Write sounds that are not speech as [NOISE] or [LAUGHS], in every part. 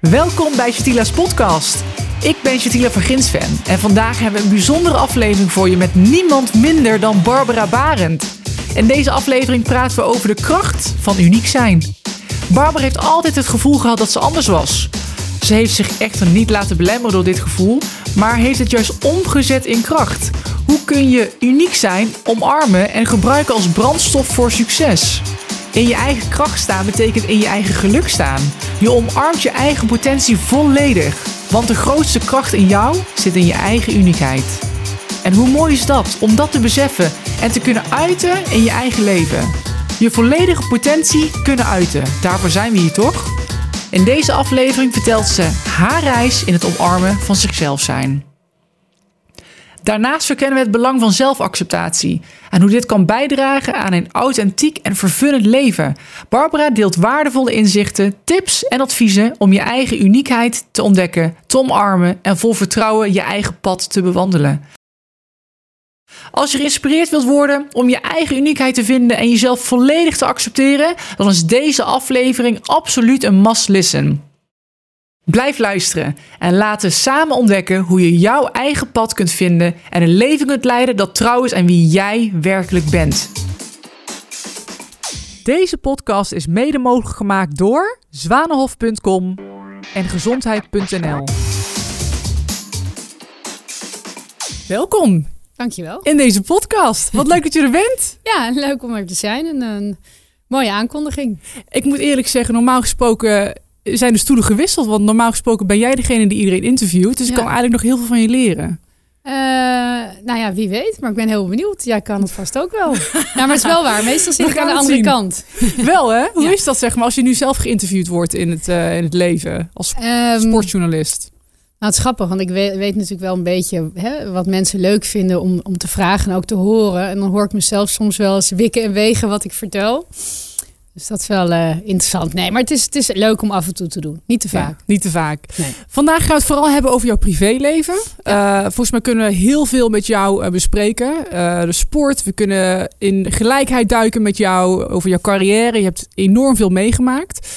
Welkom bij Shatila's podcast. Ik ben Shatila van Ginsven en vandaag hebben we een bijzondere aflevering voor je met niemand minder dan Barbara Barend. In deze aflevering praten we over de kracht van uniek zijn. Barbara heeft altijd het gevoel gehad dat ze anders was. Ze heeft zich echter niet laten belemmeren door dit gevoel, maar heeft het juist omgezet in kracht. Hoe kun je uniek zijn, omarmen en gebruiken als brandstof voor succes? In je eigen kracht staan betekent in je eigen geluk staan. Je omarmt je eigen potentie volledig. Want de grootste kracht in jou zit in je eigen uniekheid. En hoe mooi is dat om dat te beseffen en te kunnen uiten in je eigen leven? Je volledige potentie kunnen uiten. Daarvoor zijn we hier toch? In deze aflevering vertelt ze haar reis in het omarmen van zichzelf zijn. Daarnaast verkennen we het belang van zelfacceptatie en hoe dit kan bijdragen aan een authentiek en vervullend leven. Barbara deelt waardevolle inzichten, tips en adviezen om je eigen uniekheid te ontdekken, te omarmen en vol vertrouwen je eigen pad te bewandelen. Als je geïnspireerd wilt worden om je eigen uniekheid te vinden en jezelf volledig te accepteren, dan is deze aflevering absoluut een must listen. Blijf luisteren en laten samen ontdekken hoe je jouw eigen pad kunt vinden en een leven kunt leiden dat trouw is aan wie jij werkelijk bent. Deze podcast is mede mogelijk gemaakt door zwanenhof.com en gezondheid.nl. Welkom Dankjewel. in deze podcast. Wat leuk dat je er bent. [LAUGHS] Ja, leuk om er te zijn en een mooie aankondiging. Ik moet eerlijk zeggen, normaal gesproken zijn de stoelen gewisseld. Want normaal gesproken ben jij degene die iedereen interviewt. Dus ik kan eigenlijk nog heel veel van je leren. Eh, nou ja, wie weet, maar ik ben heel benieuwd. Jij kan het vast ook wel. ja, [LAUGHS] maar het is wel waar. Meestal zit ik aan de andere zien. kant. [LAUGHS] Wel hè? Hoe Ja. is dat zeg maar als je nu zelf geïnterviewd wordt in het, eh, in het leven als Ehm, sportjournalist? Nou, het is grappig, want ik weet, weet natuurlijk wel een beetje hè, wat mensen leuk vinden om, om te vragen en ook te horen. En dan hoor ik mezelf soms wel eens wikken en wegen wat ik vertel. Dus dat is wel eh, interessant. Nee, maar het is, het is leuk om af en toe te doen. Niet te vaak. Ja, niet te vaak. Nee. Vandaag gaan we het vooral hebben over jouw privéleven. Eh, volgens mij kunnen we heel veel met jou eh, bespreken. De sport, we kunnen in gelijkheid duiken met jou over jouw carrière. Je hebt enorm veel meegemaakt.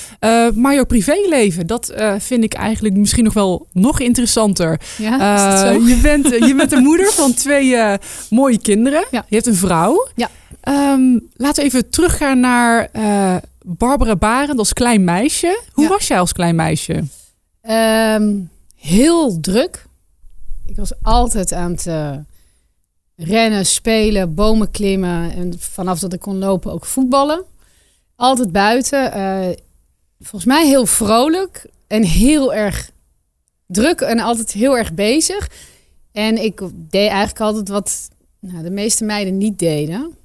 Maar jouw privéleven, dat vind ik eigenlijk misschien nog wel nog interessanter. Ja, is dat zo? je, bent, je bent de moeder [LAUGHS] van twee mooie kinderen. Ja. Je hebt een vrouw. Ja. Ehm, laten we even teruggaan naar eh, Barbara Barend als klein meisje. Hoe Ja. was jij als klein meisje? Ehm, heel druk. Ik was altijd aan het eh, rennen, spelen, bomen klimmen. En vanaf dat ik kon lopen ook voetballen. Altijd buiten. eh, volgens mij heel vrolijk en heel erg druk en altijd heel erg bezig. En ik deed eigenlijk altijd wat nou, de meeste meiden niet deden.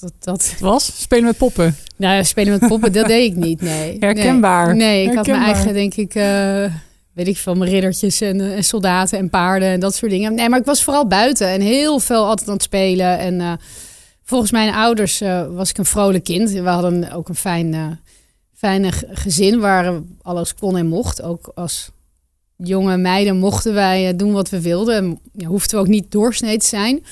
Dat, dat, Het was spelen met poppen. nou, ja, spelen met poppen, dat deed ik niet, nee. Herkenbaar. Nee, nee ik had mijn eigen, denk ik, eh, weet ik veel, mijn riddertjes en, eh, en soldaten en paarden en dat soort dingen. Nee, maar ik was vooral buiten en heel veel altijd aan het spelen. En eh, volgens mijn ouders was ik een vrolijk kind. We hadden ook een fijn, fijne g- gezin waar alles kon en mocht. Ook als jonge meiden mochten wij doen wat we wilden. En, ja, hoefden we ook niet doorsnee te zijn.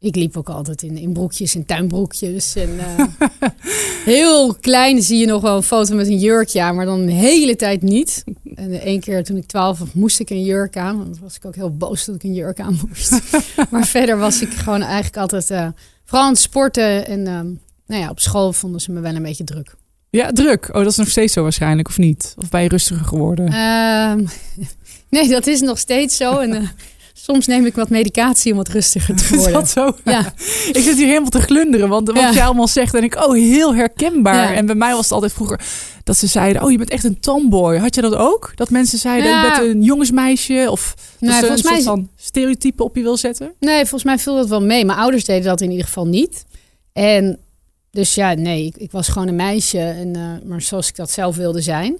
Ik liep ook altijd in, in broekjes en tuinbroekjes. En, eh, [LAUGHS] heel klein zie je nog wel een foto met een jurkje aan, maar dan de hele tijd niet. En de één keer toen ik twaalf was, moest ik een jurk aan. Want dan was ik ook heel boos dat ik een jurk aan moest. [LAUGHS] maar verder was ik gewoon eigenlijk altijd eh, vooral aan het sporten. En ehm, nou ja, op school vonden ze me wel een beetje druk. Ja, druk. Oh, dat is nog steeds zo waarschijnlijk, of niet? Of ben je rustiger geworden? Ehm, [LAUGHS] nee, dat is nog steeds zo. En eh, soms neem ik wat medicatie om wat rustiger te [LAUGHS] Is worden. dat zo? Ja. Ik zit hier helemaal te glunderen, want wat Ja. jij allemaal zegt, denk ik, oh, heel herkenbaar. Ja. En bij mij was het altijd vroeger dat ze zeiden, oh, je bent echt een tomboy. Had je dat ook? Dat mensen zeiden, Ja. je bent een jongensmeisje? Of dat Nee, ze volgens mij soort is- van stereotype op je wil zetten? Nee, volgens mij viel dat wel mee. Mijn ouders deden dat in ieder geval niet. En dus ja, nee, ik, ik was gewoon een meisje. En, eh, maar zoals ik dat zelf wilde zijn.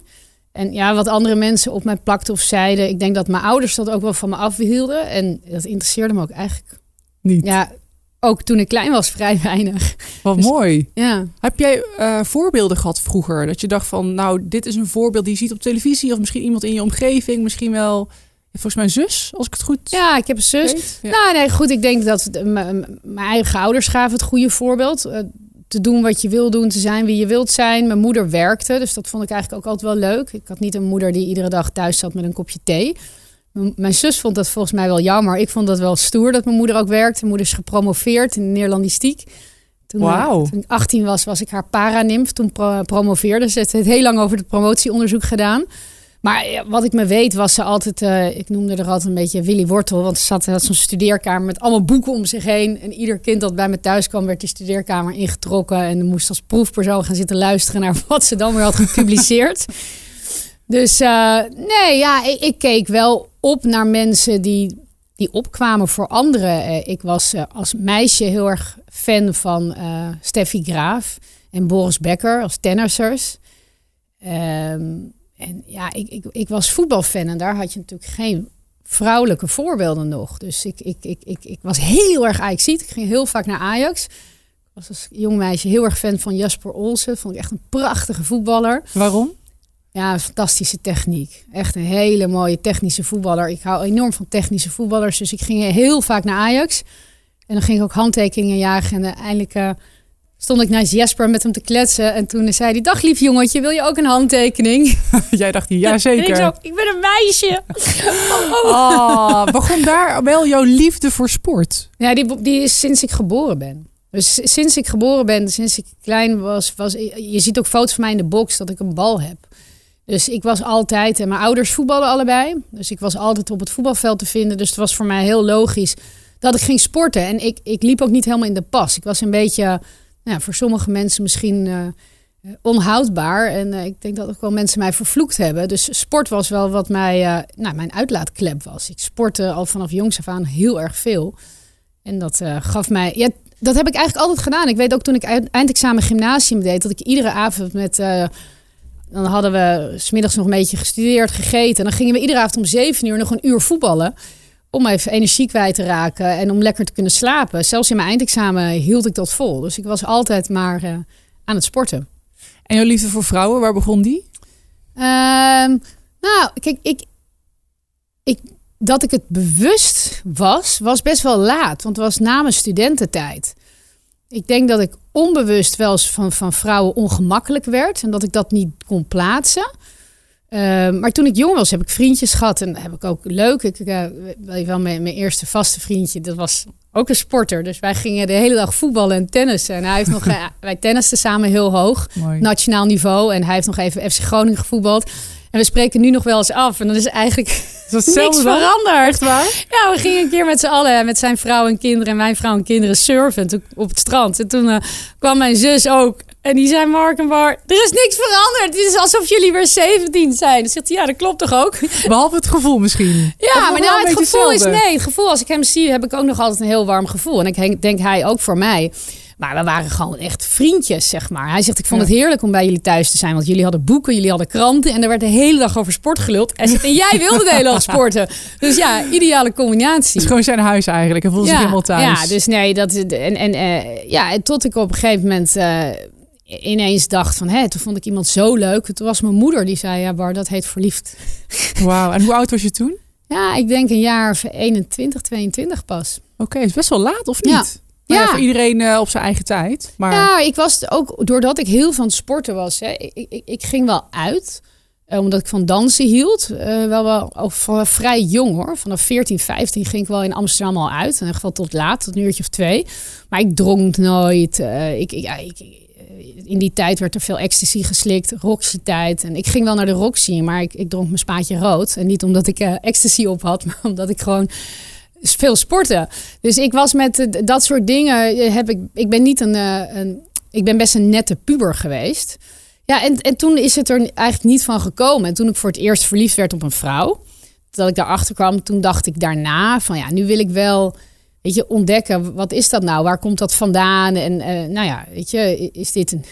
En ja, wat andere mensen op mij plakten of zeiden. Ik denk dat mijn ouders dat ook wel van me afhielden. En dat interesseerde me ook eigenlijk. Niet. Ja, ook toen ik klein was, vrij weinig. Wat Dus- mooi. Ja. Heb jij eh, voorbeelden gehad vroeger? Dat je dacht van, nou, dit is een voorbeeld die je ziet op televisie. Of misschien iemand in je omgeving. Misschien wel, volgens mijn zus, als ik het goed ja, ik heb een zus. Ja. Nou, nee, goed. Ik denk dat mijn eigen ouders gaven het goede voorbeeld. Eh, te doen wat je wil doen, te zijn wie je wilt zijn. Mijn moeder werkte, dus dat vond ik eigenlijk ook altijd wel leuk. Ik had niet een moeder die iedere dag thuis zat met een kopje thee. Mijn zus vond dat volgens mij wel jammer. Ik vond dat wel stoer dat mijn moeder ook werkte. Mijn moeder is gepromoveerd in de Neerlandistiek. Toen, wow. toen ik 18 was, was ik haar paranimf. Toen promoveerde ze. Het heeft heel lang over het promotieonderzoek gedaan. Maar wat ik me weet, was ze altijd, uh, ik noemde er altijd een beetje Willy Wortel. Want ze zat, had zo'n studeerkamer met allemaal boeken om zich heen. En ieder kind dat bij me thuis kwam, werd die studeerkamer ingetrokken. En moest als proefpersoon gaan zitten luisteren naar [LAUGHS] wat ze dan weer had gepubliceerd. [LAUGHS] dus nee, ja, ik, ik, keek wel op naar mensen die, die opkwamen voor anderen. Ik was als meisje heel erg fan van Steffi Graaf en Boris Becker als tennissers. Ehm en ja, ik, ik, ik was voetbalfan en daar had je natuurlijk geen vrouwelijke voorbeelden nog. Dus ik, ik, ik, ik, ik was heel erg ajax Ik ging heel vaak naar Ajax. Ik was als jong meisje heel erg fan van Jasper Olsen. Vond ik echt een prachtige voetballer. Waarom? Ja, fantastische techniek. Echt een hele mooie technische voetballer. Ik hou enorm van technische voetballers. Dus ik ging heel vaak naar Ajax. En dan ging ik ook handtekeningen jagen. En uiteindelijk... Uh, stond ik naast Jesper met hem te kletsen. En toen zei hij, dag lief jongetje, wil je ook een handtekening? [LAUGHS] Jij dacht, ja zeker. ik, zo, ik ben een meisje. [LAUGHS] oh, begon daar wel jouw liefde voor sport? Ja, die, die is sinds ik geboren ben. Dus sinds ik geboren ben, sinds ik klein was, was... Je ziet ook foto's van mij in de box dat ik een bal heb. Dus ik was altijd... En mijn ouders voetballen allebei. Dus ik was altijd op het voetbalveld te vinden. Dus het was voor mij heel logisch dat ik ging sporten. En ik, ik liep ook niet helemaal in de pas. Ik was een beetje nou, voor sommige mensen misschien uh, onhoudbaar. En uh, ik denk dat ook wel mensen mij vervloekt hebben. Dus sport was wel wat mij, uh, nou, mijn uitlaatklep was. Ik sportte al vanaf jongs af aan heel erg veel. En dat gaf mij. Ja, dat heb ik eigenlijk altijd gedaan. Ik weet ook toen ik eindexamen gymnasium deed, dat ik iedere avond met. dan hadden we smiddags nog een beetje gestudeerd, gegeten. En dan gingen we iedere avond om zeven uur nog een uur voetballen om even energie kwijt te raken en om lekker te kunnen slapen. Zelfs in mijn eindexamen hield ik dat vol. Dus ik was altijd maar uh, aan het sporten. En jouw liefde voor vrouwen, waar begon die? Ehm, nou, kijk, ik, ik, dat ik het bewust was, was best wel laat. Want het was na mijn studententijd. Ik denk dat ik onbewust wel eens van, van vrouwen ongemakkelijk werd. En dat ik dat niet kon plaatsen. Ehm, maar toen ik jong was, heb ik vriendjes gehad. En heb ik ook leuk. Ik, uh, wel mijn, mijn eerste vaste vriendje, dat was ook een sporter. Dus wij gingen de hele dag voetballen en tennissen. En hij heeft nog, uh, [LAUGHS] wij tennisten samen heel hoog, nationaal niveau. En hij heeft nog even FC Groningen gevoetbald. En we spreken nu nog wel eens af. En dan is eigenlijk is [LAUGHS] niks veranderd. Waar? Ja, we gingen een keer met z'n allen, met zijn vrouw en kinderen en mijn vrouw en kinderen surfen op het strand. En toen uh, kwam mijn zus ook. En die zei, Mark en Bar, er is niks veranderd. Het is alsof jullie weer 17 zijn. Dan zegt hij, ja, dat klopt toch ook? Behalve het gevoel misschien. Ja, maar nou, het gevoel is, nee, het gevoel als ik hem zie, heb ik ook nog altijd een heel warm gevoel. En ik denk hij ook voor mij. Maar we waren gewoon echt vriendjes, zeg maar. Hij zegt, ik vond het heerlijk om bij jullie thuis te zijn. Want jullie hadden boeken, jullie hadden kranten. En er werd de hele dag over sport geluld. Zegt, en jij wilde de hele dag [LAUGHS] sporten. Dus ja, ideale combinatie. Het is gewoon zijn huis eigenlijk. Hij voelde zich helemaal thuis. Ja, dus nee, dat... En, en uh, ja, tot ik op een gegeven moment... Uh, ineens dacht van, hé, toen vond ik iemand zo leuk. Toen was mijn moeder die zei, ja Bar, dat heet verliefd. [LAUGHS] Wauw, en hoe oud was je toen? Ja, ik denk een jaar of 21, 22 pas. Oké, is best wel laat of niet? Ja. ja. voor iedereen uh, op zijn eigen tijd. Maar... Ja, ik was ook, doordat ik heel van sporten was, hè, ik, ik, ik ging wel uit. Uh, omdat ik van dansen hield. Uh, wel wel of, vrij jong hoor. Vanaf 14, 15 ging ik wel in Amsterdam al uit. In ieder geval tot laat, tot een uurtje of twee. Maar ik dronk nooit. ik, ik, ik in die tijd werd er veel ecstasy geslikt, Roxy-tijd. En ik ging wel naar de Roxy, maar ik, ik dronk mijn spaatje rood. En niet omdat ik uh, ecstasy op had, [LAUGHS] maar omdat ik gewoon veel sporten. Dus ik was met dat soort dingen. Eh, heb ik, ik ben niet een, een. Ik ben best een nette puber geweest. Ja, en, en toen is het er eigenlijk niet van gekomen. En toen ik voor het eerst verliefd werd op een vrouw, dat ik daarachter kwam, toen dacht ik daarna van ja, nu wil ik wel weet je, ontdekken, wat is dat nou? Waar komt dat vandaan? En uh, nou ja, weet je, is dit een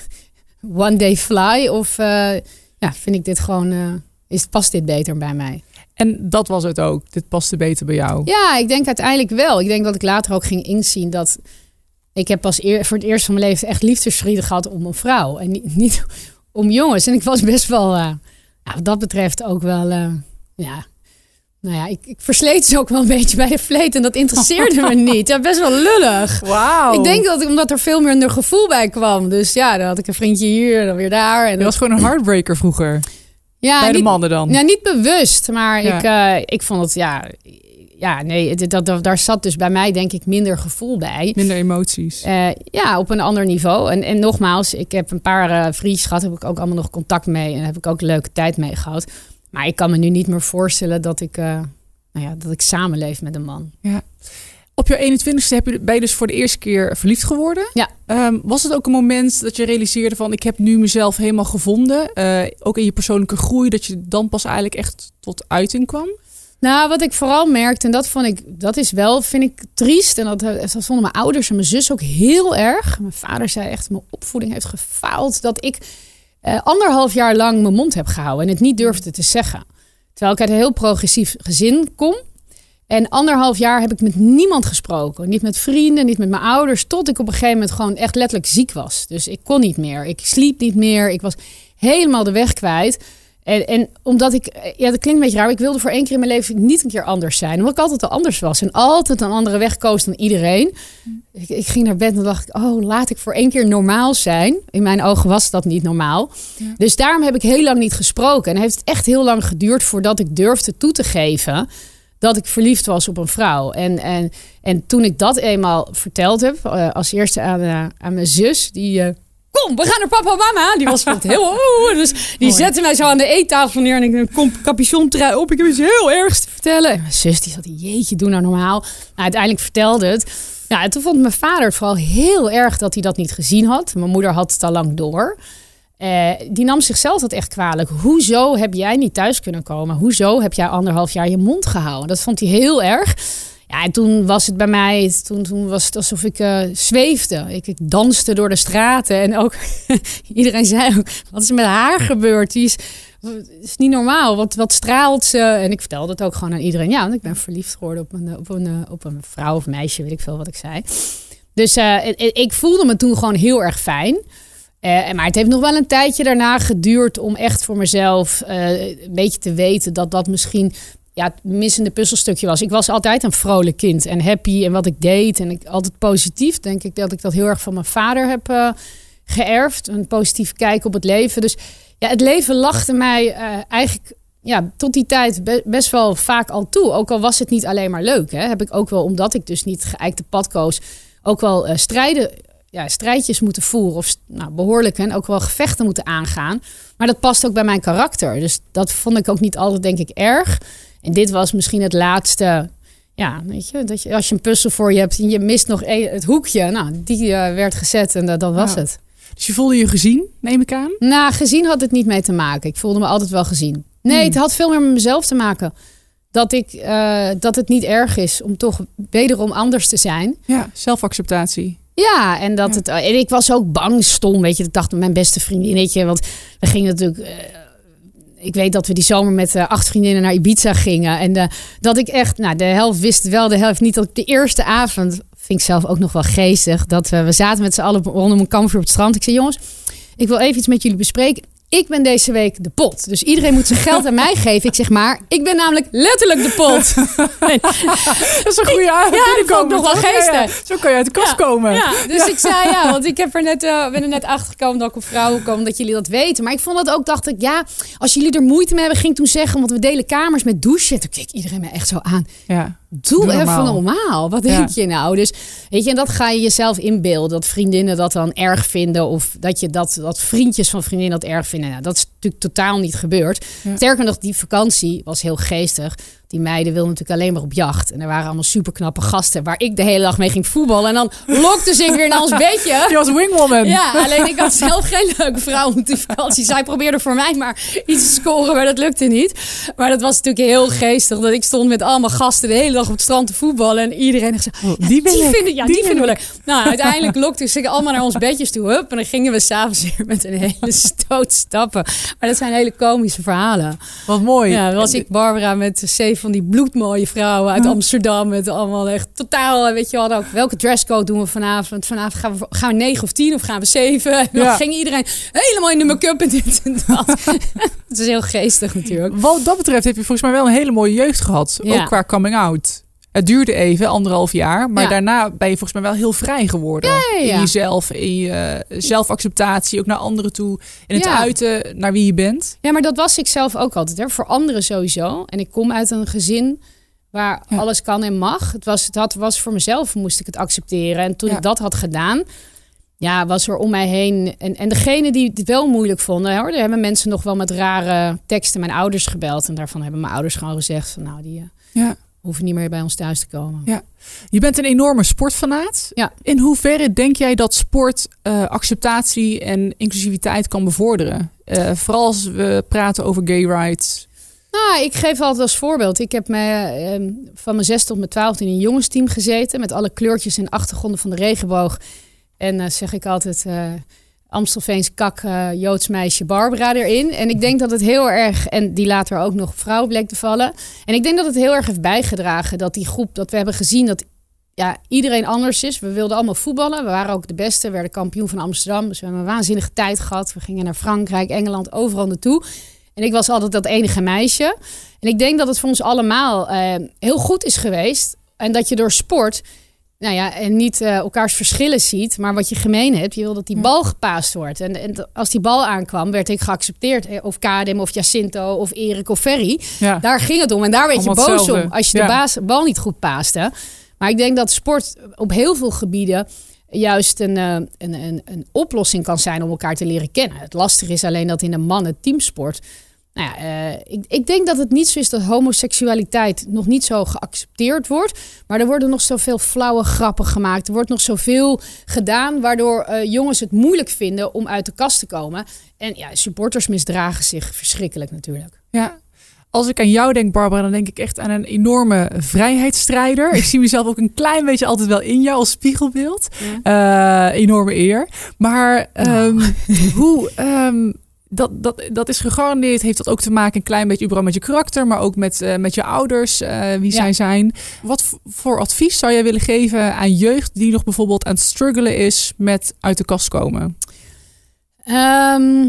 [LAUGHS] one day fly? Of uh, ja, vind ik dit gewoon, uh, is, past dit beter bij mij? En dat was het ook. Dit paste beter bij jou. Ja, ik denk uiteindelijk wel. Ik denk dat ik later ook ging inzien dat ik heb pas eer, voor het eerst van mijn leven echt liefdesvrienden gehad om een vrouw en niet, niet om jongens. En ik was best wel, uh, wat dat betreft ook wel, ja, Nou ja, ik, ik versleet ze ook wel een beetje bij de vleet en dat interesseerde me [LAUGHS] niet. Ja, best wel lullig. Wauw. Ik denk dat omdat er veel minder gevoel bij kwam. Dus ja, dan had ik een vriendje hier, dan weer daar. En Je was gewoon een heartbreaker vroeger. ja, bij de mannen dan. Ja, niet bewust, maar Ja. ik, eh, ik vond het, ja, ja nee, dat, dat, daar zat dus bij mij denk ik minder gevoel bij. Minder emoties. Eh, ja, op een ander niveau. En, en nogmaals, ik heb een paar eh vriendjes gehad, heb ik ook allemaal nog contact mee en heb ik ook een leuke tijd mee gehad. Maar ik kan me nu niet meer voorstellen dat ik, eh, nou ja, dat ik samenleef met een man. Op je 21ste heb je, ben je dus voor de eerste keer verliefd geworden. Ja. Ehm, was het ook een moment dat je realiseerde van ik heb nu mezelf helemaal gevonden? Eh, ook in je persoonlijke groei, dat je dan pas eigenlijk echt tot uiting kwam? Nou, wat ik vooral merkte, en dat vond ik, dat is wel, vind ik triest. En dat, dat vonden mijn ouders en mijn zus ook heel erg. Mijn vader zei echt, mijn opvoeding heeft gefaald. Dat ik eh, anderhalf jaar lang mijn mond heb gehouden en het niet durfde te zeggen. Terwijl ik uit een heel progressief gezin kom. En anderhalf jaar heb ik met niemand gesproken. Niet met vrienden, niet met mijn ouders. Tot ik op een gegeven moment gewoon echt letterlijk ziek was. Dus ik kon niet meer. Ik sliep niet meer. Ik was helemaal de weg kwijt. En, en omdat ik, ja, dat klinkt een beetje raar. maar Ik wilde voor één keer in mijn leven niet een keer anders zijn. Omdat ik altijd al anders was. En altijd een andere weg koos dan iedereen. Ik, ik ging naar bed en dacht ik, oh, laat ik voor één keer normaal zijn. In mijn ogen was dat niet normaal. Ja. Dus daarom heb ik heel lang niet gesproken. En heeft het echt heel lang geduurd voordat ik durfde toe te geven dat ik verliefd was op een vrouw. En, en, en toen ik dat eenmaal verteld heb, eh, als eerste aan, eh, aan mijn zus, die. eh, Kom, we gaan naar papa en mama. Die was het heel. Oh, dus die Mooi. zette mij zo aan de eettafel neer. En ik een kom capuchon trui op. Ik heb iets heel ergs te vertellen. En mijn zus die zat, jeetje, doe nou normaal. Nou, uiteindelijk vertelde het. Ja, en toen vond mijn vader het vooral heel erg dat hij dat niet gezien had. Mijn moeder had het al lang door. Eh, die nam zichzelf dat echt kwalijk. Hoezo heb jij niet thuis kunnen komen? Hoezo heb jij anderhalf jaar je mond gehouden? Dat vond hij heel erg. Ja, en toen was het bij mij, toen, toen was het alsof ik eh, zweefde. Ik, ik danste door de straten en ook [LAUGHS] iedereen zei ook, wat is met haar gebeurd? Die is, is niet normaal, wat, wat straalt ze? En ik vertelde het ook gewoon aan iedereen. Ja, want ik ben verliefd geworden op een, op een, eh, op een vrouw of meisje, weet ik veel wat ik zei. Dus eh, ik, voelde me toen gewoon heel erg fijn. Eh, maar het heeft nog wel een tijdje daarna geduurd om echt voor mezelf eh, een beetje te weten dat dat misschien ja, het missende puzzelstukje was. Ik was altijd een vrolijk kind en happy en wat ik deed en ik altijd positief. Denk ik dat ik dat heel erg van mijn vader heb eh, geërfd. Een positieve kijk op het leven. Dus ja, het leven lachte mij eh, eigenlijk ja, tot die tijd be- best wel vaak al toe. Ook al was het niet alleen maar leuk. Hè, heb ik ook wel, omdat ik dus niet geëikte pad koos, ook wel eh, strijden, ja, strijdjes moeten voeren. Of nou, behoorlijk en ook wel gevechten moeten aangaan. Maar dat past ook bij mijn karakter. Dus dat vond ik ook niet altijd, denk ik, erg. En dit was misschien het laatste. Ja, weet je, dat je als je een puzzel voor je hebt en je mist nog een, het hoekje. Nou, die eh, werd gezet en dat, dat was het. Dus je voelde je gezien, neem ik aan. Nou, gezien had het niet mee te maken. Ik voelde me altijd wel gezien. Nee, Hmm. het had veel meer met mezelf te maken. Dat, ik, eh, dat het niet erg is om toch wederom anders te zijn. Ja, zelfacceptatie. Ja, en dat Ja. het. En ik was ook bang, stom, weet je. Ik dacht mijn beste vriendinnetje. Want we gingen natuurlijk. eh, ik weet dat we die zomer met eh, acht vriendinnen naar Ibiza gingen. En eh, dat ik echt, nou, de helft wist wel, de helft niet. Dat ik de eerste avond, vind ik zelf ook nog wel geestig. Dat we, we zaten met z'n allen rondom een kampvuur op het strand. Ik zei, jongens, ik wil even iets met jullie bespreken. Ik ben deze week de pot. Dus iedereen moet zijn geld aan mij [LAUGHS] geven. Ik zeg maar, ik ben namelijk letterlijk de pot. [LAUGHS] Dat is een goede Ja, dat vond nog wel toch? Ja, ja. geestig. Zo kan je uit de kast Ja, komen. Ja, dus ik zei ja, [LAUGHS] want ik heb er net, eh, ben er net achter gekomen dat ik op vrouwen kom, dat jullie dat weten. Maar ik vond dat ook, dacht ik, ja, als jullie er moeite mee hebben, ging ik toen zeggen, want we delen kamers met douchen. Toen keek iedereen me echt zo aan. Ja. Doe, Doe even normaal. normaal. Wat Ja. denk je nou? Dus weet je, en dat ga je jezelf inbeelden. Dat vriendinnen dat dan erg vinden. Of dat je dat, dat vriendjes van vriendinnen dat erg vinden. Nou, dat is natuurlijk totaal niet gebeurd. Ja. Sterker nog, die vakantie was heel geestig. Die meiden wilden natuurlijk alleen maar op jacht. En er waren allemaal superknappe gasten waar ik de hele dag mee ging voetballen. En dan lokte ze ik weer naar ons bedje. [LAUGHS] Je was wingwoman. Ja, alleen ik had zelf geen leuke vrouw op die vakantie. Zij probeerde voor mij maar iets te scoren, maar dat lukte niet. Maar dat was natuurlijk heel geestig. Dat ik stond met allemaal gasten de hele dag op het strand te voetballen. En iedereen zo, Oh, die ben ik. vinden, ja, Die die, vinden we leuk. Nou, uiteindelijk lokten ze allemaal naar ons bedjes toe. Hup, en dan gingen we s'avonds weer met een hele stoot stappen. Maar dat zijn hele komische verhalen. Wat mooi. Ja, was ik Barbara met 17 twee van die bloedmooie vrouwen uit? Amsterdam. Met allemaal echt totaal, weet je wel, ook welke dresscode doen we vanavond? Vanavond gaan we, gaan we negen of tien of gaan we zeven? En [LAUGHS] dan Ja. ging iedereen helemaal in de make-up en dit en dat. [LAUGHS] Het is heel geestig natuurlijk. Wat dat betreft heb je volgens mij wel een hele mooie jeugd gehad. Ja. Ook qua coming out. Het duurde even, anderhalf jaar. Maar Ja. daarna ben je volgens mij wel heel vrij geworden. ja. In jezelf, in je eh, zelfacceptatie, ook naar anderen toe. In het uiten naar wie je bent. Ja, maar dat was ik zelf ook altijd. Hè. Voor anderen sowieso. En ik kom uit een gezin waar alles kan en mag. Het was, het had, was voor mezelf, moest ik het accepteren. En toen ik dat had gedaan, ja, was er om mij heen. En, en degene die het wel moeilijk vonden, hoor, er hebben mensen nog wel met rare teksten mijn ouders gebeld. En daarvan hebben mijn ouders gewoon gezegd: van nou, die eh, Ja. Hoeven niet meer bij ons thuis te komen. Ja. Je bent een enorme sportfanaat. Ja. In hoeverre denk jij dat sport eh, acceptatie en inclusiviteit kan bevorderen? Eh, vooral als we praten over gay rights. Nou, ik geef altijd als voorbeeld. Ik heb me, ehm, van mijn zes tot mijn twaalf in een jongensteam gezeten. Met alle kleurtjes en achtergronden van de regenboog. En eh, zeg ik altijd Amstelveens kak eh, Joods meisje Barbara erin. En ik denk dat het heel erg... En die later ook nog vrouw bleek te vallen. En ik denk dat het heel erg heeft bijgedragen dat die groep... Dat we hebben gezien dat ja, iedereen anders is. We wilden allemaal voetballen. We waren ook de beste. We werden kampioen van Amsterdam. Dus we hebben een waanzinnige tijd gehad. We gingen naar Frankrijk, Engeland, overal naartoe. En ik was altijd dat enige meisje. En ik denk dat het voor ons allemaal eh, heel goed is geweest. En dat je door sport, nou ja, en niet eh, elkaars verschillen ziet, maar wat je gemeen hebt. Je wil dat die bal gepaast wordt. En, en als die bal aankwam, werd ik geaccepteerd. Eh, Of Kadem, of Jacinto, of Erik, of Ferry. Ja. Daar ging het om. En daar werd je boos hetzelfde. om als je Ja. de baas, bal niet goed paaste. Maar ik denk dat sport op heel veel gebieden juist een, eh, een, een, een oplossing kan zijn om elkaar te leren kennen. Het lastige is alleen dat in de mannen teamsport. Nou ja, eh, ik, ik denk dat het niet zo is dat homoseksualiteit nog niet zo geaccepteerd wordt. Maar er worden nog zoveel flauwe grappen gemaakt. Er wordt nog zoveel gedaan waardoor eh, jongens het moeilijk vinden om uit de kast te komen. En ja, supporters misdragen zich verschrikkelijk natuurlijk. Ja. Als ik aan jou denk, Barbara, dan denk ik echt aan een enorme vrijheidsstrijder. Ik zie mezelf ook een klein beetje altijd wel in jou als spiegelbeeld. Eh, enorme eer. Maar ehm, hoe... ehm, dat, dat, dat is gegarandeerd. Heeft dat ook te maken een klein beetje überhaupt met je karakter, maar ook met, eh, met je ouders, eh, wie Ja. zij zijn. Wat voor advies zou jij willen geven aan jeugd die nog bijvoorbeeld aan het struggelen is met uit de kast komen? Ehm,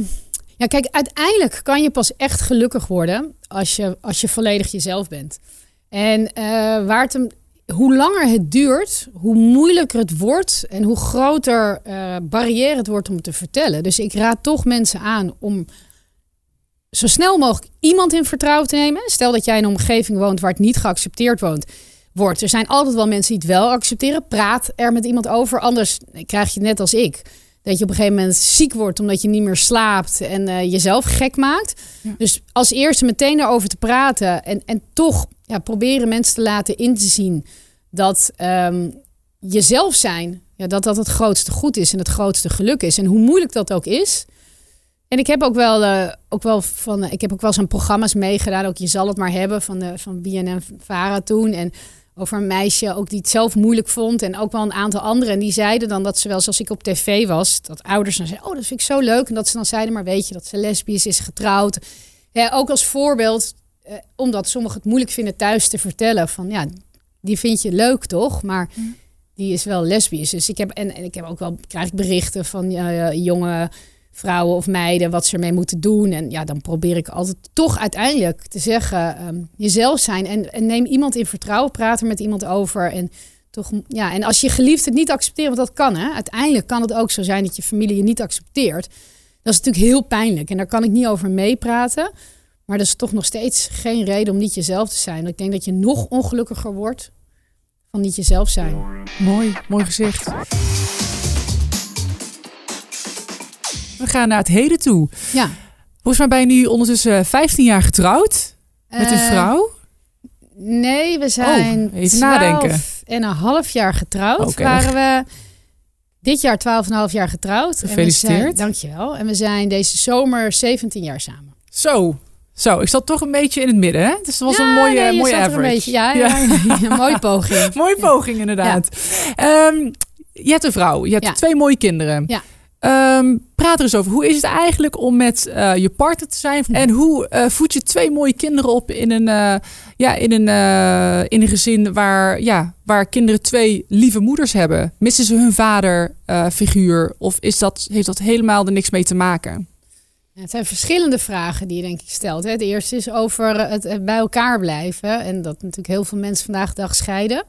ja, kijk, uiteindelijk kan je pas echt gelukkig worden als je, als je volledig jezelf bent. En eh, waar het hem, hoe langer het duurt, hoe moeilijker het wordt en hoe groter eh, barrière het wordt om te vertellen. Dus ik raad toch mensen aan om zo snel mogelijk iemand in vertrouwen te nemen. Stel dat jij in een omgeving woont waar het niet geaccepteerd woont, wordt. Er zijn altijd wel mensen die het wel accepteren. Praat er met iemand over, anders krijg je net als ik. Dat je op een gegeven moment ziek wordt omdat je niet meer slaapt en eh, jezelf gek maakt. Ja. Dus als eerste meteen daarover te praten en, en toch ja, proberen mensen te laten in te zien dat ehm, jezelf zijn, ja, dat dat het grootste goed is en het grootste geluk is. En hoe moeilijk dat ook is. En ik heb ook wel, eh, ook wel van, ik heb ook wel aan programma's meegedaan. Ook je zal het maar hebben van, de, van BNN Vara toen. En over een meisje ook die het zelf moeilijk vond. En ook wel een aantal anderen. En die zeiden dan dat ze wel, zoals ik op tv was, dat ouders dan zeiden: Oh, dat vind ik zo leuk. En dat ze dan zeiden: Maar weet je dat ze lesbisch is, getrouwd. Ja, ook als voorbeeld, eh, omdat sommigen het moeilijk vinden thuis te vertellen: van ja, die vind je leuk toch? Maar die is wel lesbisch. Dus ik heb, en, en ik heb ook wel, krijg ik berichten van jonge vrouwen of meiden wat ze ermee moeten doen. En ja, dan probeer ik altijd toch uiteindelijk te zeggen: ehm, jezelf zijn. En, en neem iemand in vertrouwen, praat er met iemand over. En toch, ja, en als je geliefd het niet accepteert, want dat kan hè. Uiteindelijk kan het ook zo zijn dat je familie je niet accepteert. Dat is natuurlijk heel pijnlijk en daar kan ik niet over meepraten. Maar dat is toch nog steeds geen reden om niet jezelf te zijn. Ik denk dat je nog ongelukkiger wordt van niet jezelf zijn. Mooi, mooi gezegd. We gaan naar het heden toe. Ja. Volgens mij ben je nu ondertussen 15 jaar getrouwd met een Eh, vrouw. Nee, we zijn Oh, even 12 nadenken. en een half jaar getrouwd. Waren we dit jaar 12 en een half jaar getrouwd. En we Gefeliciteerd. zijn- dankjewel. En we zijn deze zomer 17 jaar samen. Zo, zo. Ik zat toch een beetje in het midden, hè? Dus dat was Ja, een mooie, nee, mooie er een average. beetje- ja, ja. ja, een mooie poging. [LAUGHS] Mooie poging, inderdaad. Ehm, je hebt een vrouw. Je hebt twee mooie kinderen. Ja. Ehm, praat er eens over. Hoe is het eigenlijk om met uh, je partner te zijn? En hoe uh, voed je twee mooie kinderen op in een, uh, ja, in een, in een gezin waar, ja, waar kinderen twee lieve moeders hebben? Missen ze hun vaderfiguur? of is dat, heeft dat helemaal er niks mee te maken? Het zijn verschillende vragen die je denk ik stelt. Hè. Het eerste is over het, het bij elkaar blijven. En dat natuurlijk heel veel mensen vandaag de dag scheiden.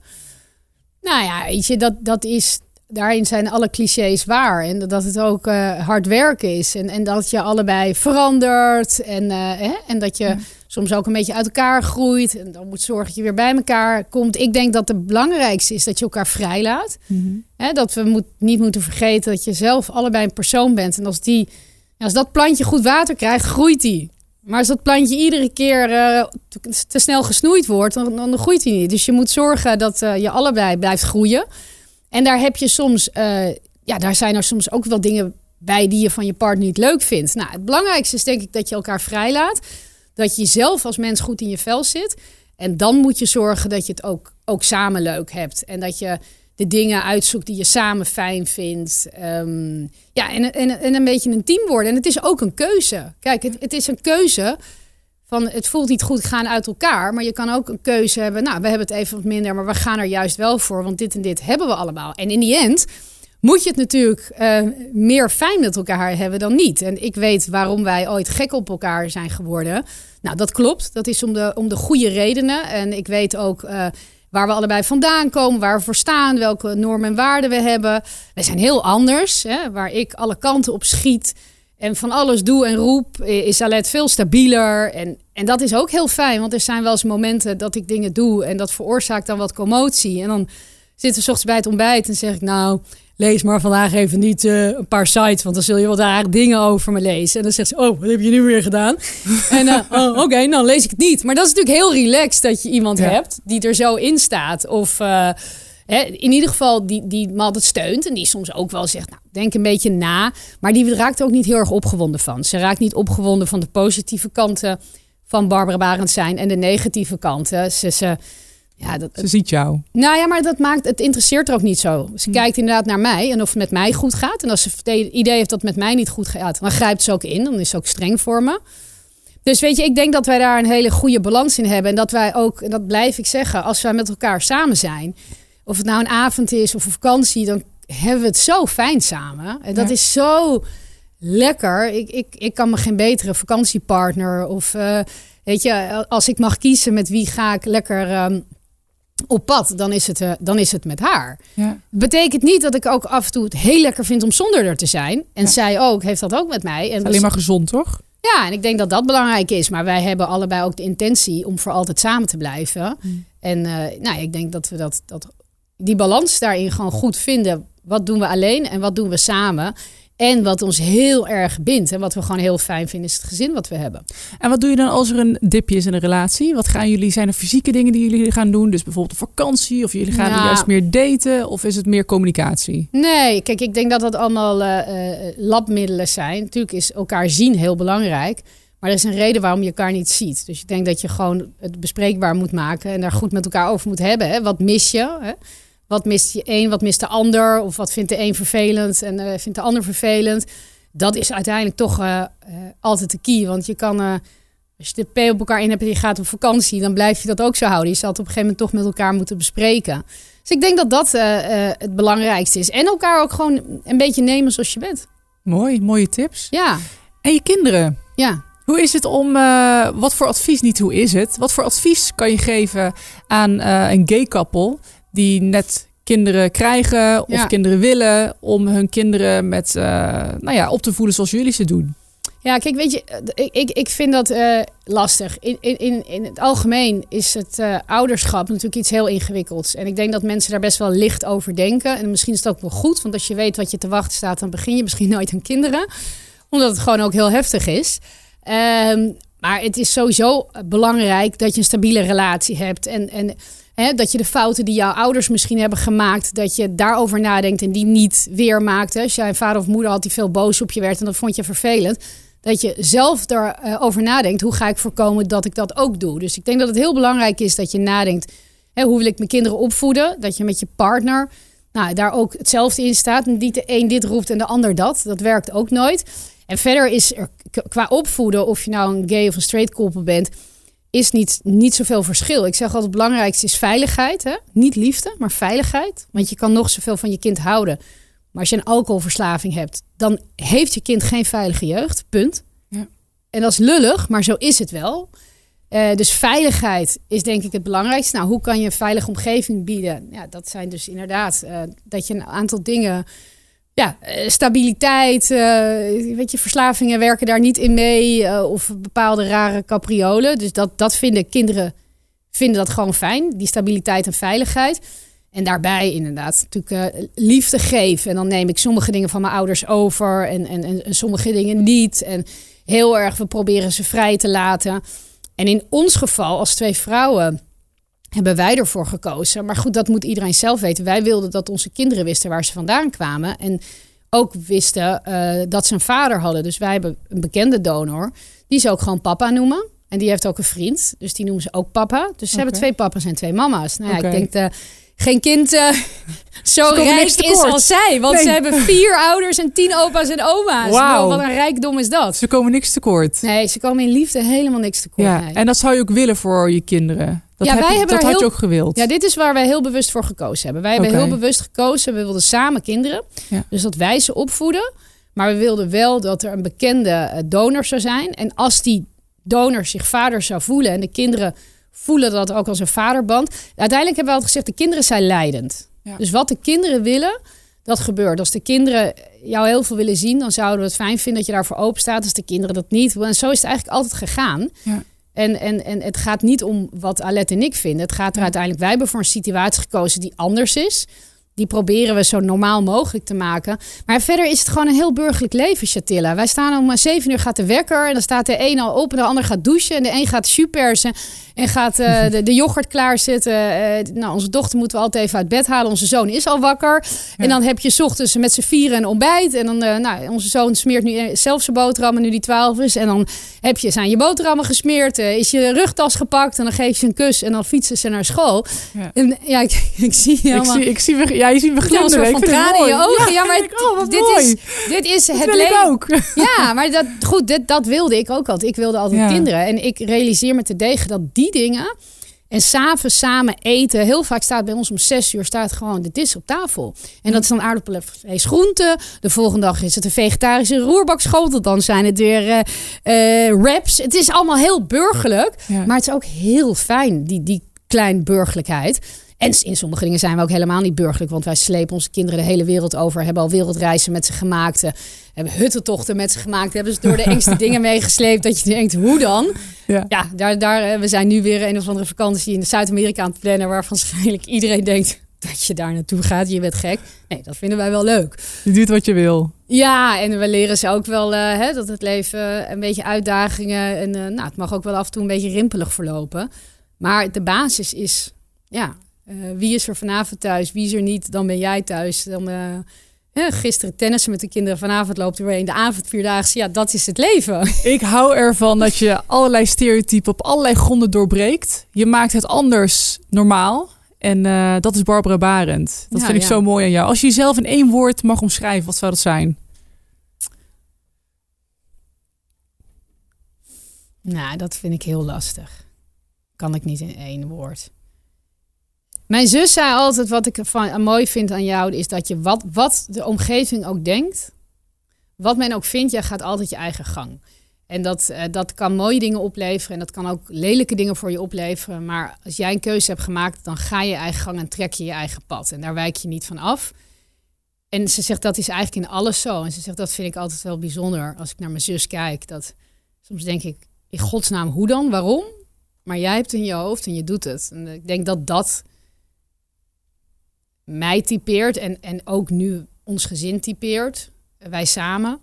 Nou ja, weet je, dat, dat is daarin zijn alle clichés waar. En dat het ook uh, hard werken is. En, en dat je allebei verandert. En, uh, hè? en dat je soms ook een beetje uit elkaar groeit. En dan moet zorgen dat je weer bij elkaar komt. Ik denk dat het belangrijkste is dat je elkaar vrijlaat. Mm hè? Dat we moet, niet moeten vergeten dat je zelf allebei een persoon bent. En als, die, als dat plantje goed water krijgt, groeit die. Maar als dat plantje iedere keer uh, te, snel gesnoeid wordt, dan, dan groeit hij niet. Dus je moet zorgen dat je allebei blijft groeien. En daar heb je soms, uh, ja, daar zijn er soms ook wel dingen bij die je van je partner niet leuk vindt. Nou, het belangrijkste is denk ik dat je elkaar vrijlaat. Dat je zelf als mens goed in je vel zit. En dan moet je zorgen dat je het ook, ook samen leuk hebt. En dat je de dingen uitzoekt die je samen fijn vindt. Um, ja, en, en, en een beetje een team worden. En het is ook een keuze. Kijk, het, het is een keuze van het voelt niet goed, gaan uit elkaar. Maar je kan ook een keuze hebben. Nou, we hebben het even wat minder, maar we gaan er juist wel voor. Want dit en dit hebben we allemaal. En in die end moet je het natuurlijk uh, meer fijn met elkaar hebben dan niet. En ik weet waarom wij ooit gek op elkaar zijn geworden. Nou, dat klopt. Dat is om de, om de goede redenen. En ik weet ook. Uh, waar we allebei vandaan komen, waar we voor staan, welke normen en waarden we hebben. We zijn heel anders. Hè? Waar ik alle kanten op schiet, en van alles doe en roep, is Alet veel stabieler. En, en dat is ook heel fijn, want er zijn wel eens momenten dat ik dingen doe en dat veroorzaakt dan wat commotie. En dan zitten we ochtends bij het ontbijt en zeg ik, nou, lees maar vandaag even niet uh, een paar sites, want dan zul je wat rare dingen over me lezen. En dan zegt ze, oh, wat heb je nu weer gedaan? [LAUGHS] en uh, oh, oké, okay, dan lees ik het niet. Maar dat is natuurlijk heel relaxed dat je iemand ja. hebt die er zo in staat. Of... Uh, in ieder geval die, die me altijd steunt. En die soms ook wel zegt, nou, denk een beetje na. Maar die raakt ook niet heel erg opgewonden van. Ze raakt niet opgewonden van de positieve kanten van Barbara Barend zijn. En de negatieve kanten. Ze, ze, ja, dat, ze ziet jou. Nou ja, maar dat maakt, het interesseert er ook niet zo. Ze hm. kijkt inderdaad naar mij en of het met mij goed gaat. En als ze het idee heeft dat het met mij niet goed gaat, dan grijpt ze ook in. Dan is ze ook streng voor me. Dus weet je, ik denk dat wij daar een hele goede balans in hebben. En dat wij ook, en dat blijf ik zeggen, als wij met elkaar samen zijn of het nou een avond is of een vakantie, dan hebben we het zo fijn samen. En dat is zo lekker. Ik, ik, ik kan me geen betere vakantiepartner of uh, weet je, als ik mag kiezen met wie ga ik lekker um, op pad, dan is het, uh, dan is het met haar. Ja. Betekent niet dat ik ook af en toe het heel lekker vind om zonder er te zijn. En zij ook, heeft dat ook met mij. En alleen maar gezond, toch? Ja, en ik denk dat dat belangrijk is. Maar wij hebben allebei ook de intentie om voor altijd samen te blijven. Mm. En uh, nou, ik denk dat we dat, dat die balans daarin gewoon goed vinden. Wat doen we alleen en wat doen we samen? En wat ons heel erg bindt en wat we gewoon heel fijn vinden, is het gezin wat we hebben. En wat doe je dan als er een dipje is in een relatie? Wat gaan jullie, zijn er fysieke dingen die jullie gaan doen? Dus bijvoorbeeld een vakantie of jullie gaan nou, juist meer daten of is het meer communicatie? Nee, kijk, ik denk dat dat allemaal uh, labmiddelen zijn. Natuurlijk is elkaar zien heel belangrijk. Maar er is een reden waarom je elkaar niet ziet. Dus ik denk dat je gewoon het bespreekbaar moet maken en daar goed met elkaar over moet hebben. Hè? Wat mis je? Hè? Wat mist je een, wat mist de ander? Of wat vindt de een vervelend en uh, vindt de ander vervelend? Dat is uiteindelijk toch uh, altijd de key. Want je kan, als je de P op elkaar in hebt en je gaat op vakantie, dan blijf je dat ook zo houden. Je zal het op een gegeven moment toch met elkaar moeten bespreken. Dus ik denk dat dat het belangrijkste is. En elkaar ook gewoon een beetje nemen zoals je bent. Mooi, mooie tips. Ja. En je kinderen? Ja. Hoe is het om, wat voor advies, niet hoe is het, wat voor advies kan je geven aan een gay koppel die net kinderen krijgen of kinderen willen om hun kinderen met, uh, nou ja, op te voeden zoals jullie ze doen? Ja, kijk, weet je, ik, ik, ik vind dat uh, lastig. In, in, in het algemeen is het uh, ouderschap natuurlijk iets heel ingewikkelds. En ik denk dat mensen daar best wel licht over denken. En misschien is het ook wel goed, want als je weet wat je te wachten staat, dan begin je misschien [LAUGHS] nooit aan kinderen. Omdat het gewoon ook heel heftig is. Um, maar het is sowieso belangrijk dat je een stabiele relatie hebt. En, en dat je de fouten die jouw ouders misschien hebben gemaakt, dat je daarover nadenkt en die niet weer maakt. Als een vader of moeder had die veel boos op je werd en dat vond je vervelend. Dat je zelf daarover nadenkt, hoe ga ik voorkomen dat ik dat ook doe? Dus ik denk dat het heel belangrijk is dat je nadenkt, hoe wil ik mijn kinderen opvoeden? Dat je met je partner nou, daar ook hetzelfde in staat. En niet de een dit roept en de ander dat. Dat werkt ook nooit. En verder is er qua opvoeden, of je nou een gay of een straight koppel bent, is niet, niet zoveel verschil. Ik zeg altijd het belangrijkste is veiligheid. Hè? Niet liefde, maar veiligheid. Want je kan nog zoveel van je kind houden. Maar als je een alcoholverslaving hebt, dan heeft je kind geen veilige jeugd. Punt. Ja. En dat is lullig, maar zo is het wel. Uh, dus veiligheid is denk ik het belangrijkste. Nou, hoe kan je een veilige omgeving bieden? Ja, dat zijn dus inderdaad uh, dat je een aantal dingen ja, eh, stabiliteit, uh, weet je, verslavingen werken daar niet in mee. Uh, of bepaalde rare capriolen. Dus dat, dat vinden kinderen vinden dat gewoon fijn. Die stabiliteit en veiligheid. En daarbij inderdaad natuurlijk liefde geven. En dan neem ik sommige dingen van mijn ouders over en, en, en, en, sommige dingen niet. En heel erg, we proberen ze vrij te laten. En in ons geval, als twee vrouwen, hebben wij ervoor gekozen. Maar goed, dat moet iedereen zelf weten. Wij wilden dat onze kinderen wisten waar ze vandaan kwamen. En ook wisten uh, dat ze een vader hadden. Dus wij hebben een bekende donor. Die ze ook gewoon papa noemen. En die heeft ook een vriend. Dus die noemen ze ook papa. Dus ze hebben twee papa's en twee mama's. Nou ja, ik denk... De, geen kind uh, [LAUGHS] zo rijk is als zij. Want ze hebben vier ouders en tien opa's en oma's. Wow. Wat een rijkdom is dat. Ze komen niks tekort. Nee, ze komen in liefde helemaal niks tekort. Ja. En dat zou je ook willen voor je kinderen? Dat ja, heb, wij hebben dat had je ook gewild. Ja, dit is waar wij heel bewust voor gekozen hebben. Wij hebben heel bewust gekozen. We wilden samen kinderen. Ja. Dus dat wij ze opvoeden. Maar we wilden wel dat er een bekende eh, donor zou zijn. En als die donor zich vader zou voelen en de kinderen voelen dat ook als een vaderband. Uiteindelijk hebben we altijd gezegd, de kinderen zijn leidend. Dus wat de kinderen willen, dat gebeurt. Als de kinderen jou heel veel willen zien, dan zouden we het fijn vinden dat je daarvoor open staat. Als de kinderen dat niet En zo is het eigenlijk altijd gegaan. Ja. En, en, en het gaat niet om wat Alet en ik vinden. Het gaat er uiteindelijk, wij hebben voor een situatie gekozen die anders is. Die proberen we zo normaal mogelijk te maken. Maar verder is het gewoon een heel burgerlijk leven, Chatilla. Wij staan om zeven uur gaat de wekker. En dan staat de een al op en de ander gaat douchen. En de een gaat supersen en gaat uh, [LAUGHS] de, de yoghurt klaarzetten. Uh, nou, onze dochter moeten we altijd even uit bed halen. Onze zoon is al wakker. En dan heb je s ochtends met z'n vieren een ontbijt. En dan, uh, nou, onze zoon smeert nu zelf zijn boterhammen, nu die twaalf is. En dan heb je, zijn je boterhammen gesmeerd. is je rugtas gepakt. En dan geef je een kus. En dan fietsen ze naar school. Ja. En ja, ik, ik zie helemaal... Ik zie, ik zie ja, je ziet me. Ja, van tranen in je ogen. Ja, maar oh, dit, is, dit is het leven. ook. [LAUGHS] Ja, maar dat, goed, dit, dat wilde ik ook altijd. Ik wilde altijd kinderen. En ik realiseer me te degen dat die dingen. En s'avonds samen eten. Heel vaak staat bij ons om zes uur staat gewoon de dis op tafel. En dat is dan aardappelen, vlees, groenten. De volgende dag is het een vegetarische roerbakschotel. Dan zijn het weer uh, wraps. Het is allemaal heel burgerlijk. Maar het is ook heel fijn, die, die klein burgerlijkheid. En in sommige dingen zijn we ook helemaal niet burgerlijk. Want wij slepen onze kinderen de hele wereld over. Hebben al wereldreizen met ze gemaakt. Eh, hebben huttentochten met ze gemaakt. Hebben ze door de engste [LAUGHS] dingen meegesleept. Dat je denkt, hoe dan? Ja, ja daar, daar, eh, we zijn nu weer een of andere vakantie in Zuid-Amerika aan het plannen. Waarvan waarschijnlijk [LAUGHS] iedereen denkt dat je daar naartoe gaat. Je bent gek. Nee, dat vinden wij wel leuk. Je doet wat je wil. Ja, en we leren ze ook wel uh, hè, dat het leven een beetje uitdagingen. En nou, het mag ook wel af en toe een beetje rimpelig verlopen. Maar de basis is, ja, uh, wie is er vanavond thuis? Wie is er niet? Dan ben jij thuis. Dan, uh, gisteren tennissen met de kinderen. Vanavond loopt er weer in de avond vierdaagse. Ja, dat is het leven. [LAUGHS] Ik hou ervan dat je allerlei stereotypen op allerlei gronden doorbreekt. Je maakt het anders normaal. En uh, dat is Barbara Barend. Dat ja, vind ik ja. zo mooi aan jou. Als je jezelf in één woord mag omschrijven, wat zou dat zijn? Nou, dat vind ik heel lastig. Kan ik niet in één woord. Mijn zus zei altijd, wat ik van, mooi vind aan jou, is dat je wat, wat de omgeving ook denkt, wat men ook vindt, je gaat altijd je eigen gang. En dat, uh, dat kan mooie dingen opleveren en dat kan ook lelijke dingen voor je opleveren. Maar als jij een keuze hebt gemaakt, dan ga je eigen gang en trek je je eigen pad. En daar wijk je niet van af. En ze zegt dat is eigenlijk in alles zo. En ze zegt dat vind ik altijd wel bijzonder als ik naar mijn zus kijk. Dat soms denk ik, in godsnaam, hoe dan? Waarom? Maar jij hebt in je hoofd en je doet het. En ik denk dat dat mij typeert en, en ook nu ons gezin typeert. Wij samen.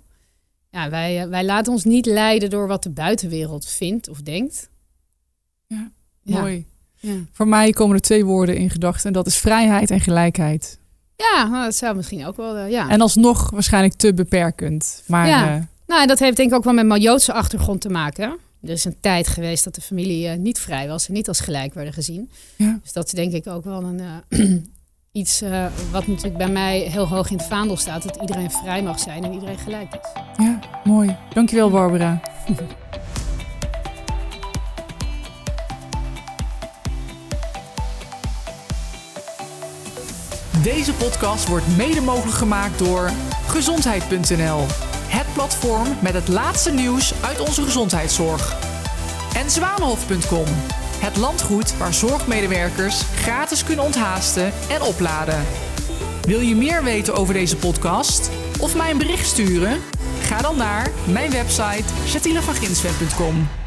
Ja, wij, eh, wij laten ons niet leiden door wat de buitenwereld vindt of denkt. Ja, mooi. Ja. Voor mij komen er twee woorden in gedachten en dat is vrijheid en gelijkheid. Ja, nou, dat zou misschien ook wel, uh, ja. En alsnog waarschijnlijk te beperkend. Maar, ja. Uh, nou, dat heeft denk ik ook wel met mijn Joodse achtergrond te maken. Er is een tijd geweest dat de familie uh, niet vrij was en niet als gelijk werden gezien. Ja. Dus dat is denk ik ook wel een, [CLEARS THROAT] iets uh, wat natuurlijk bij mij heel hoog in het vaandel staat. Dat iedereen vrij mag zijn en iedereen gelijk is. Ja, mooi. Dankjewel Barbara. [LAUGHS] Deze podcast wordt mede mogelijk gemaakt door gezondheid.nl. Het platform met het laatste nieuws uit onze gezondheidszorg. En zwanenhof.com. Het landgoed waar zorgmedewerkers gratis kunnen onthaasten en opladen. Wil je meer weten over deze podcast of mij een bericht sturen? Ga dan naar mijn website jatinevanginswet.com.